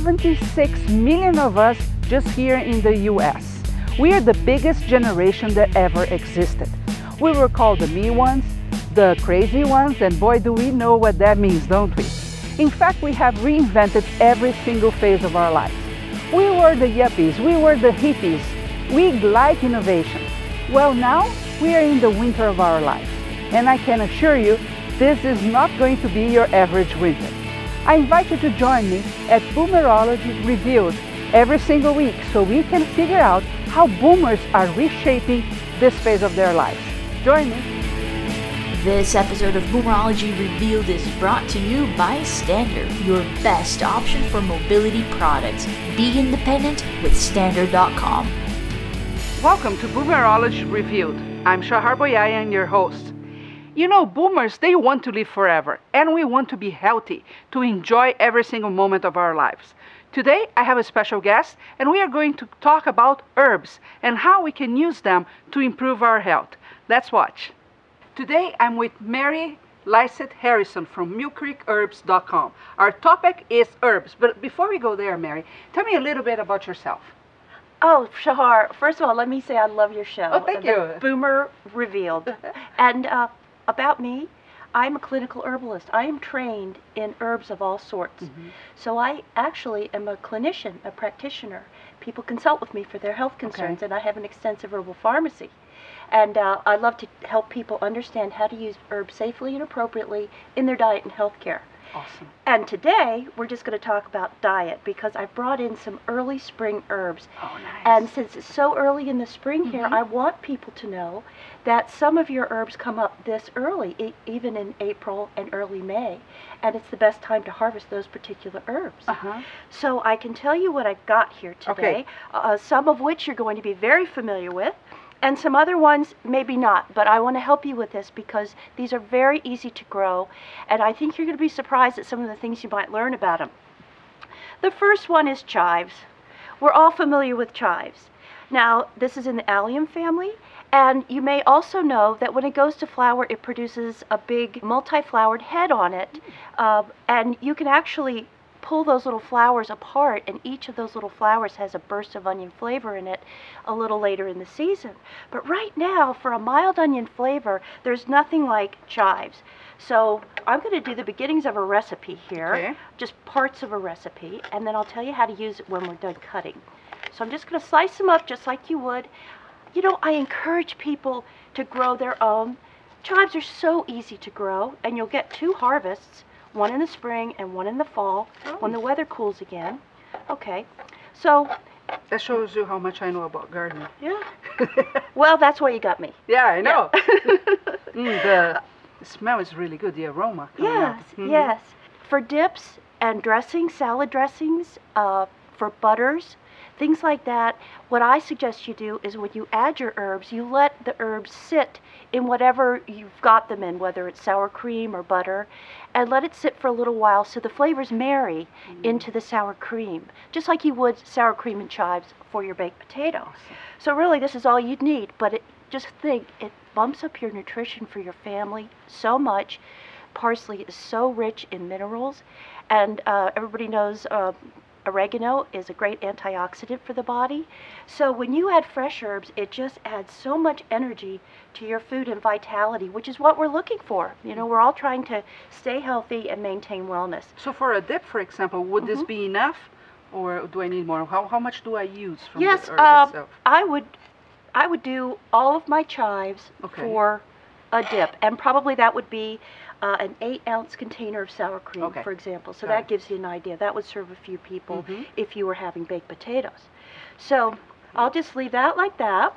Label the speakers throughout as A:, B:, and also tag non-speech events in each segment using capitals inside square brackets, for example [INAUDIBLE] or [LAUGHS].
A: There are 76 million of us just here in the US. We are the biggest generation that ever existed. We were called the me ones, the crazy ones, and boy, do we know what that means, don't we? In fact, we have reinvented every single phase of our lives. We were the yuppies, we were the hippies. We like innovation. Well, now we are in the winter of our lives, and I can assure you, this is not going to be your average winter. I invite you to join me at Boomerology Revealed every single week so we can figure out how boomers are reshaping this phase of their lives. Join me.
B: This episode of Boomerology Revealed is brought to you by Stander, your best option for mobility products. Be independent with Stander.com.
A: Welcome to Boomerology Revealed. I'm Shahar Boyayan, your host. You know, boomers, they want to live forever, and we want to be healthy, to enjoy every single moment of our lives. Today, I have a special guest, and we are going to talk about herbs and how we can use them to improve our health. Let's watch. Today, I'm with Mary Lysette Harrison from millcreekherbs.com. Our topic is herbs, but before we go there, Mary, tell me a little bit about yourself.
C: Oh, Shahar, first of all, let me say I love your show.
A: Oh, thank
C: the
A: you.
C: Boomer Revealed. [LAUGHS] and uh, about me, I'm a clinical herbalist. I am trained in herbs of all sorts.
A: Mm-hmm.
C: So I actually am a clinician, a practitioner. People consult with me for their health concerns,
A: Okay.
C: and I have an extensive herbal pharmacy. And uh, I love to help people understand how to use herbs safely and appropriately in their diet and health care.
A: Awesome.
C: And today, we're just going to talk about diet because I brought in some early spring herbs.
A: Oh, nice.
C: And since it's so early in the spring here,
A: Mhm.
C: I want people to know that some of your herbs come up this early, e- even in April and early May. And it's the best time to harvest those particular herbs.
A: Uh-huh.
C: So I can tell you what I've got here today,
A: Okay.
C: uh, some of which you're going to be very familiar with. And some other ones, maybe not, but I want to help you with this because these are very easy to grow, and I think you're going to be surprised at some of the things you might learn about them. The first one is chives. We're all familiar with chives. Now, this is in the allium family, and you may also know that when it goes to flower, it produces a big multi-flowered head on it, uh, and you can actually pull those little flowers apart, and each of those little flowers has a burst of onion flavor in it a little later in the season. But right now, for a mild onion flavor, there's nothing like chives. So I'm going to do the beginnings of a recipe here,
A: Okay.
C: just parts of a recipe, and then I'll tell you how to use it when we're done cutting. So I'm just going to slice them up just like you would. You know, I encourage people to grow their own. Chives are so easy to grow, and you'll get two harvests, one in the spring and one in the fall when the weather cools again. Okay, so,
A: That shows you how much I know about gardening.
C: yeah. [LAUGHS] Well, that's why you got me.
A: yeah, I know.
C: Yeah. [LAUGHS]
A: Mm, the smell is really good, the aroma.
C: Yes,
A: Mhm.
C: yes. For dips and dressings, salad dressings, uh, for butters, things like that, what I suggest you do is when you add your herbs, you let the herbs sit in whatever you've got them in, whether it's sour cream or butter, and let it sit for a little while so the flavors marry into the sour cream, just like you would sour cream and chives for your baked potato. So really, this is all you'd need, but it, just think, it bumps up your nutrition for your family so much. Parsley is so rich in minerals, and uh, everybody knows uh, oregano is a great antioxidant for the body. So when you add fresh herbs, it just adds so much energy to your food and vitality, which is what we're looking for. You know, we're all trying to stay healthy and maintain wellness.
A: So for a dip, for example, would this
C: Mhm.
A: be enough, or do I need more? How, how much do I use from
C: yes,
A: the herb
C: um,
A: itself?
C: I would, I would do all of my chives
A: Okay.
C: for a dip, and probably that would be uh, an eight-ounce container of sour cream,
A: Okay.
C: for example. So
A: Got
C: that
A: it.
C: gives you an idea. That would serve a few people
A: Mhm.
C: if you were having baked potatoes. So I'll just leave that like that.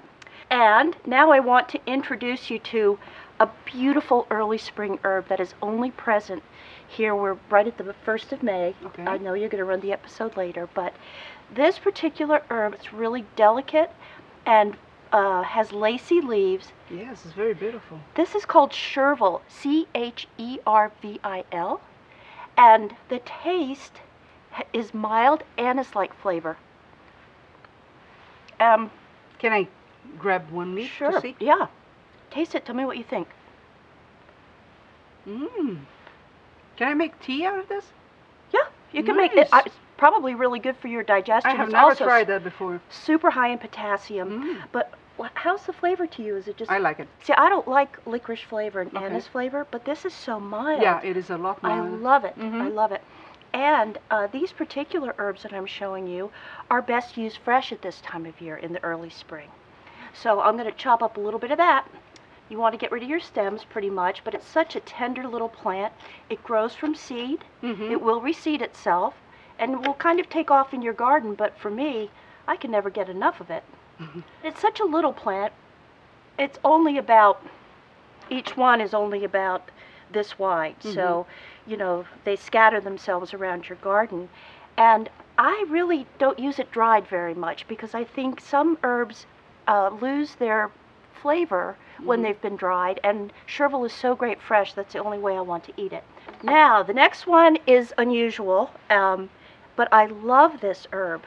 C: And now I want to introduce you to a beautiful early spring herb that is only present here. We're right at the 1st of May.
A: Okay.
C: I know you're going to run the episode later, but this particular herb is really delicate and uh, has lacy leaves.
A: Yes, it's very beautiful.
C: This is called chervil, C H E R V I L, and the taste is mild anise-like flavor. Um,
A: Can I grab one leaf
C: sure.
A: to see?
C: Yeah. Taste it. Tell me what you think.
A: Mmm. Can I make tea out of this?
C: Yeah, You can make it.
A: Nice.
C: It's probably really good for your digestion.
A: I have
C: it's
A: never tried that before.
C: super high in potassium.
A: Mm.
C: But how's the flavor to you? Is it just?
A: I like it.
C: See, I don't like licorice flavor and
A: Okay.
C: anise flavor, but this is so mild.
A: Yeah, it is a lot more.
C: I love it. I
A: Mhm.
C: love it. And uh, these particular herbs that I'm showing you are best used fresh at this time of year in the early spring. So I'm going to chop up a little bit of that. You want to get rid of your stems pretty much, but it's such a tender little plant. It grows from seed.
A: Mhm.
C: It will reseed itself and will kind of take off in your garden, but for me, I can never get enough of it. It's such a little plant. It's only about, each one is only about this wide. So, you know, they scatter themselves around your garden. And I really don't use it dried very much because I think some herbs uh, lose their flavor when they've been dried, and chervil is so great fresh, that's the only way I want to eat it. Now, the next one is unusual, um, but I love this herb.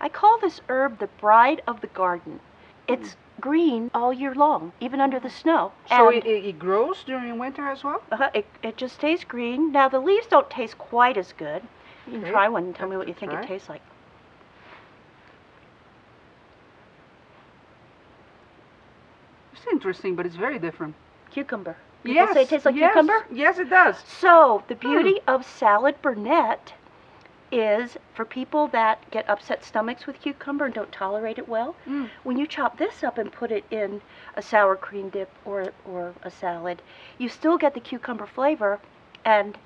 C: I call this herb the bride of the garden. It's green all year long, even under the snow.
A: So
C: And-
A: it, it, grows during winter as well?
C: uh-huh, it, it just stays green. Now the leaves don't taste quite as good. You can
A: Okay.
C: try one and tell me what you think
A: Try.
C: it tastes like.
A: It's interesting, but it's very different.
C: Cucumber. People
A: yes.
C: say it tastes like
A: yes,
C: cucumber.
A: Yes, it does.
C: So the beauty of salad burnet is for people that get upset stomachs with cucumber and don't tolerate it well.
A: Mm.
C: When you chop this up and put it in a sour cream dip or or a salad, you still get the cucumber flavor, and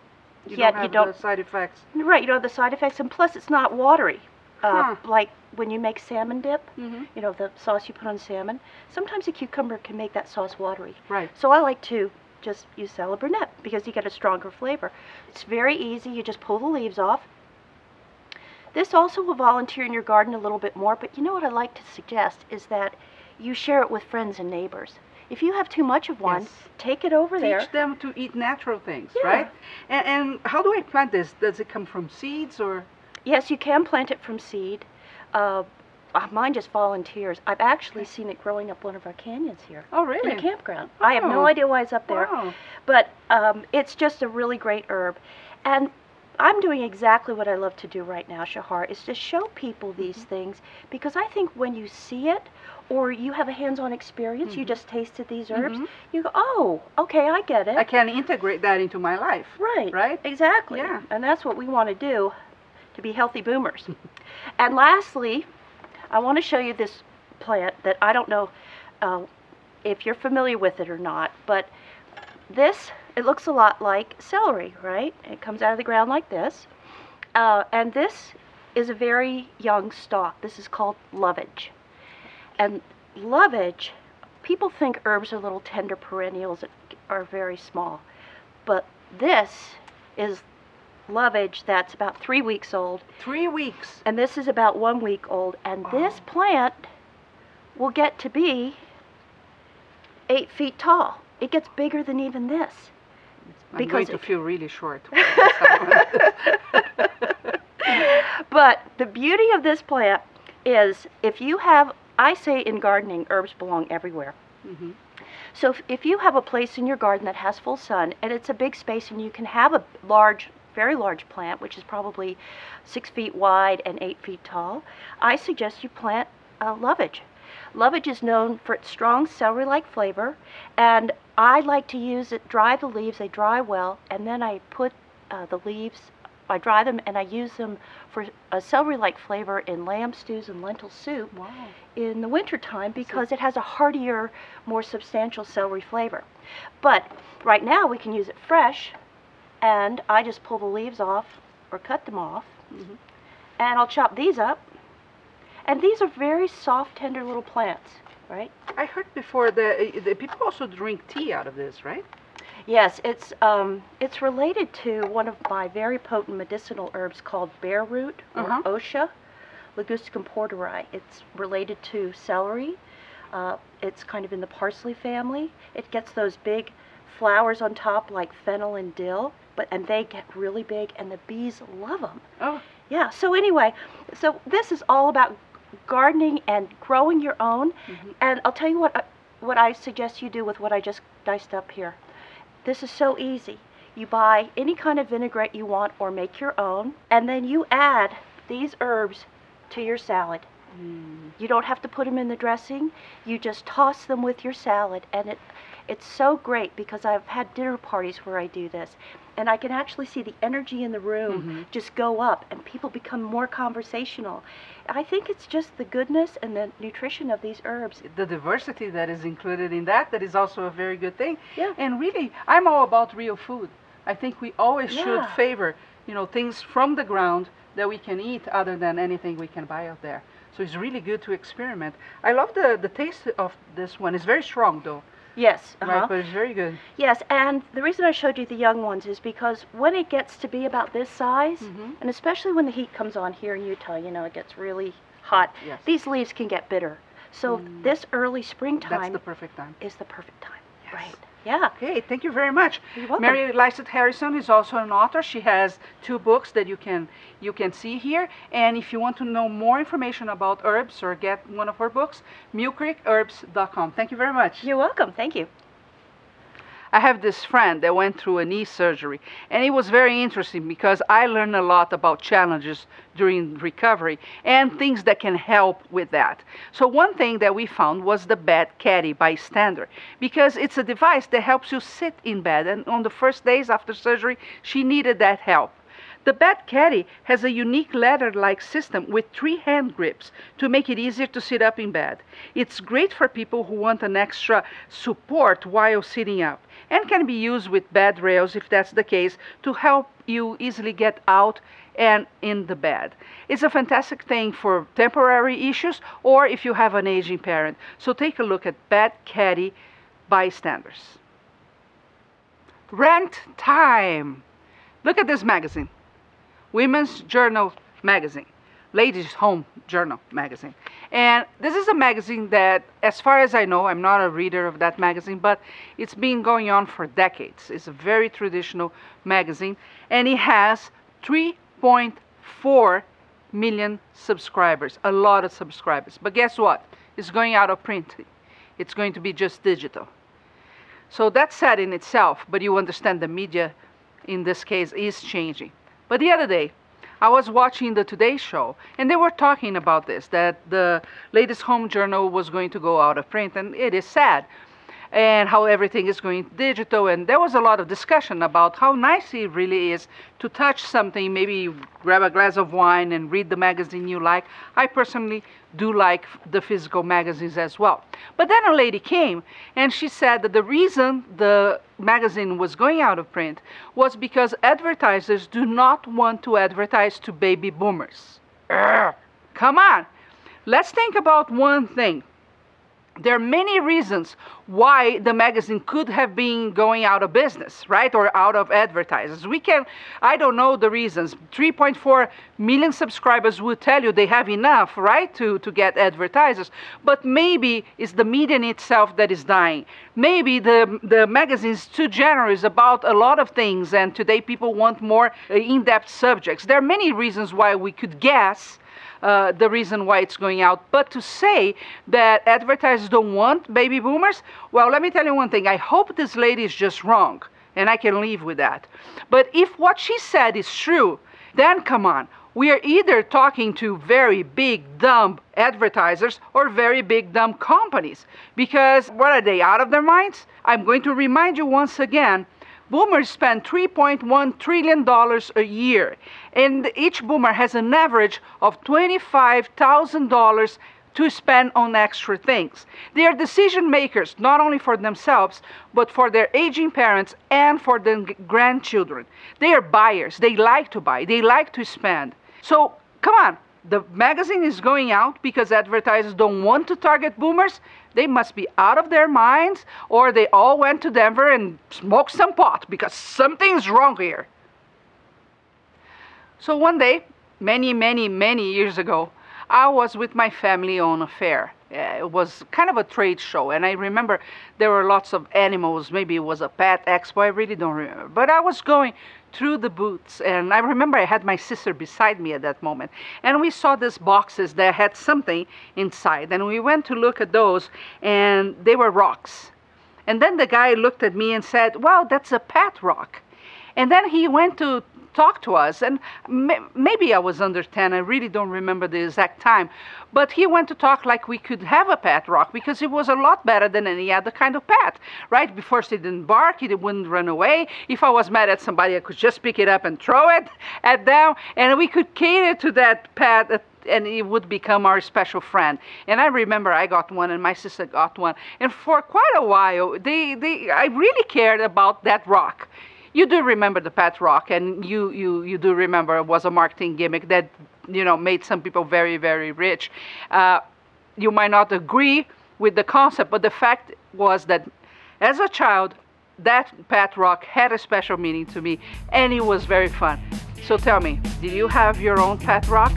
A: You
C: yet
A: don't have
C: you don't
A: the side effects.
C: Right, you don't have the side effects, and plus it's not watery. Uh,
A: Huh.
C: Like when you make salmon dip,
A: Mm-hmm.
C: you know, the sauce you put on salmon, sometimes a cucumber can make that sauce watery.
A: Right.
C: So I like to just use salad burnet because you get a stronger flavor. It's very easy, you just pull the leaves off. This also will volunteer in your garden a little bit more, but you know what I like to suggest is that you share it with friends and neighbors. If you have too much of one,
A: Yes.
C: take it over there.
A: Teach them to eat natural things,
C: Yeah.
A: right? And, and how do I plant this? Does it come from seeds or?
C: Yes, you can plant it from seed. Uh, uh, mine just volunteers. I've actually seen it growing up one of our canyons here
A: Oh, really?
C: in a campground. I have no
A: Oh.
C: idea why it's up there,
A: Wow.
C: but um, it's just a really great herb. And I'm doing exactly what I love to do right now, Shahar, is to show people these
A: Mm-hmm.
C: things because I think when you see it or you have a hands-on experience, you just tasted these herbs,
A: Mhm.
C: you go, oh, okay, I get it.
A: I can integrate that into my life.
C: Right.
A: Right?
C: Exactly.
A: Yeah.
C: And that's what we want to do to be healthy boomers. [LAUGHS] and lastly, I want to show you this plant that I don't know uh, if you're familiar with it or not, but this, it looks a lot like celery, right? It comes out of the ground like this. Uh, and this is a very young stalk. This is called lovage. And lovage, people think herbs are little tender perennials that are very small. But this is lovage that's about three weeks old,
A: Three weeks.
C: and this is about one week old. And this plant will get to be eight feet tall. It gets bigger than even this.
A: I'm
C: Because
A: going to feel really short. [LAUGHS]
C: but the beauty of this plant is if you have, I say in gardening, herbs belong everywhere.
A: Mhm.
C: So if, if you have a place in your garden that has full sun and it's a big space and you can have a large, very large plant, which is probably six feet wide and eight feet tall, I suggest you plant uh, lovage. Lovage is known for its strong celery-like flavor, and I like to use it, dry the leaves, they dry well, and then I put uh, the leaves, I dry them and I use them for a celery-like flavor in lamb stews and lentil soup
A: wow.
C: in the wintertime because it has a heartier, more substantial celery flavor. But right now we can use it fresh, and I just pull the leaves off or cut them off,
A: Mhm.
C: and I'll chop these up. And these are very soft, tender little plants, right?
A: I heard before that uh, the people also drink tea out of this, right?
C: Yes, it's um, it's related to one of my very potent medicinal herbs called bear root or
A: Uh-huh.
C: osha, Ligusticum porteri. It's related to celery. Uh, it's kind of in the parsley family. It gets those big flowers on top like fennel and dill, but and they get really big, and the bees love them.
A: Oh,
C: Yeah. So anyway, so this is all about gardening and growing your own.
A: Mhm.
C: And I'll tell you what I- what I suggest you do with what I just diced up here. This is so easy. You buy any kind of vinaigrette you want or make your own, and then you add these herbs to your salad. You don't have to put them in the dressing. You just toss them with your salad, and it it's so great because I've had dinner parties where I do this, and I can actually see the energy in the room mm-hmm. just go up, and people become more conversational. I think it's just the goodness and the nutrition of these herbs.
A: the diversity that is included in that that is also a very good thing.
C: Yeah.
A: and really i'm all about real food. I think we always should favor you know things from the ground that we can eat other than anything we can buy out there. So it's really good to experiment. I love the the taste of this one. It's very strong though
C: Yes, uh-huh.
A: right but it's very good
C: Yes, and the reason I showed you the young ones is because when it gets to be about this size,
A: Mm-hmm.
C: and especially when the heat comes on here in Utah, you know, it gets really hot,
A: Yes. Mm.
C: these leaves can get bitter. So this early springtime
A: that's the perfect time
C: is the perfect time.
A: Yes.
C: Right. Yeah.
A: Okay, thank you very much.
C: You're welcome.
A: Mary Lysette Harrison is also an author. She has two books that you can you can see here. And if you want to know more information about herbs or get one of her books, millcreekherbs.com. Thank you very much.
C: You're welcome. Thank you.
A: I have this friend that went through a knee surgery, and it was very interesting because I learned a lot about challenges during recovery and things that can help with that. So, one thing that we found was the bed caddy by Stander because it's a device that helps you sit in bed, and on the first days after surgery, she needed that help. The bed caddy has a unique ladder-like system with three hand grips to make it easier to sit up in bed. It's great for people who want an extra support while sitting up and can be used with bed rails if that's the case to help you easily get out and in the bed. It's a fantastic thing for temporary issues or if you have an aging parent. So take a look at Bed Caddy bystanders. Rent time. Look at this magazine. Women's Journal magazine, Ladies Home Journal magazine. And this is a magazine that, as far as I know, I'm not a reader of that magazine, but it's been going on for decades. It's a very traditional magazine, and it has 3.4 million subscribers, a lot of subscribers. But guess what? It's going out of print. It's going to be just digital. So that's sad in itself, but you understand the media in this case is changing. But the other day, I was watching the Today Show, and they were talking about this that the Ladies Home Journal was going to go out of print, and it is sad. And how everything is going digital, and there was a lot of discussion about how nice it really is to touch something, maybe grab a glass of wine and read the magazine you like. I personally do like the physical magazines as well. But then a lady came and she said that the reason the magazine was going out of print was because advertisers do not want to advertise to baby boomers. Urgh. Come on. Let's think about one thing. There are many reasons why the magazine could have been going out of business, right? Or out of advertisers. We can, I don't know the reasons. 3.4 million subscribers will tell you they have enough, right, to, to get advertisers. But maybe it's the medium itself that is dying. Maybe the, the magazine is too generous about a lot of things, and today people want more uh, in depth subjects. There are many reasons why we could guess uh, the reason why it's going out. But to say that advertisers don't want baby boomers, well, let me tell you one thing. I hope this lady is just wrong, and I can live with that. But if what she said is true, then come on. We are either talking to very big, dumb advertisers or very big, dumb companies. Because what are they, out of their minds? I'm going to remind you once again Boomers spend $3.1 trillion a year, and each boomer has an average of $25,000 to spend on extra things. They are decision makers not only for themselves, but for their aging parents and for their grandchildren. They are buyers. They like to buy, they like to spend. So, come on. The magazine is going out because advertisers don't want to target boomers. They must be out of their minds, or they all went to Denver and smoked some pot because something's wrong here. So one day, many, many, many years ago, I was with my family on a fair. Uh, It was kind of a trade show, and I remember there were lots of animals. Maybe it was a pet expo, I really don't remember. But I was going through the booths, and I remember I had my sister beside me at that moment. And we saw these boxes that had something inside, and we went to look at those, and they were rocks. And then the guy looked at me and said, Wow, that's a pet rock. And then he went to talk to us, and may, maybe I was under 10, I really don't remember the exact time, but he went to talk like we could have a pet rock because it was a lot better than any other kind of pet, right? Before he didn't bark, he wouldn't run away. If I was mad at somebody, I could just pick it up and throw it [LAUGHS] at them, and we could cater to that pet uh, and it would become our special friend. And I remember I got one, and my sister got one, and for quite a while, they, they, I really cared about that rock. You do remember the pet rock, and you, you, you do remember it was a marketing gimmick that you know made some people very, very rich. Uh, you might not agree with the concept, but the fact was that as a child, that pet rock had a special meaning to me, and it was very fun. So tell me, did you have your own pet rock?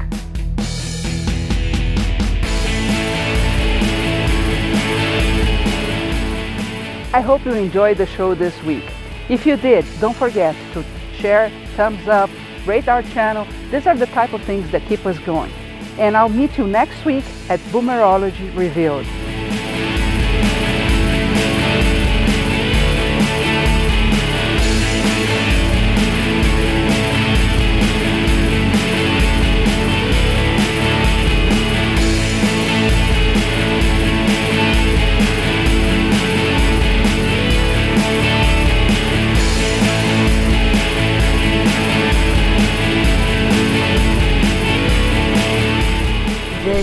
A: I hope you enjoyed the show this week. If you did, don't forget to share, thumbs up, rate our channel. These are the type of things that keep us going. And I'll meet you next week at Boomerology Revealed.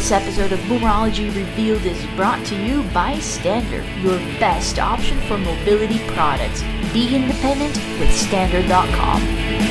B: This episode of Boomerology Revealed is brought to you by Stander, your best option for mobility products. Be independent with Stander.com.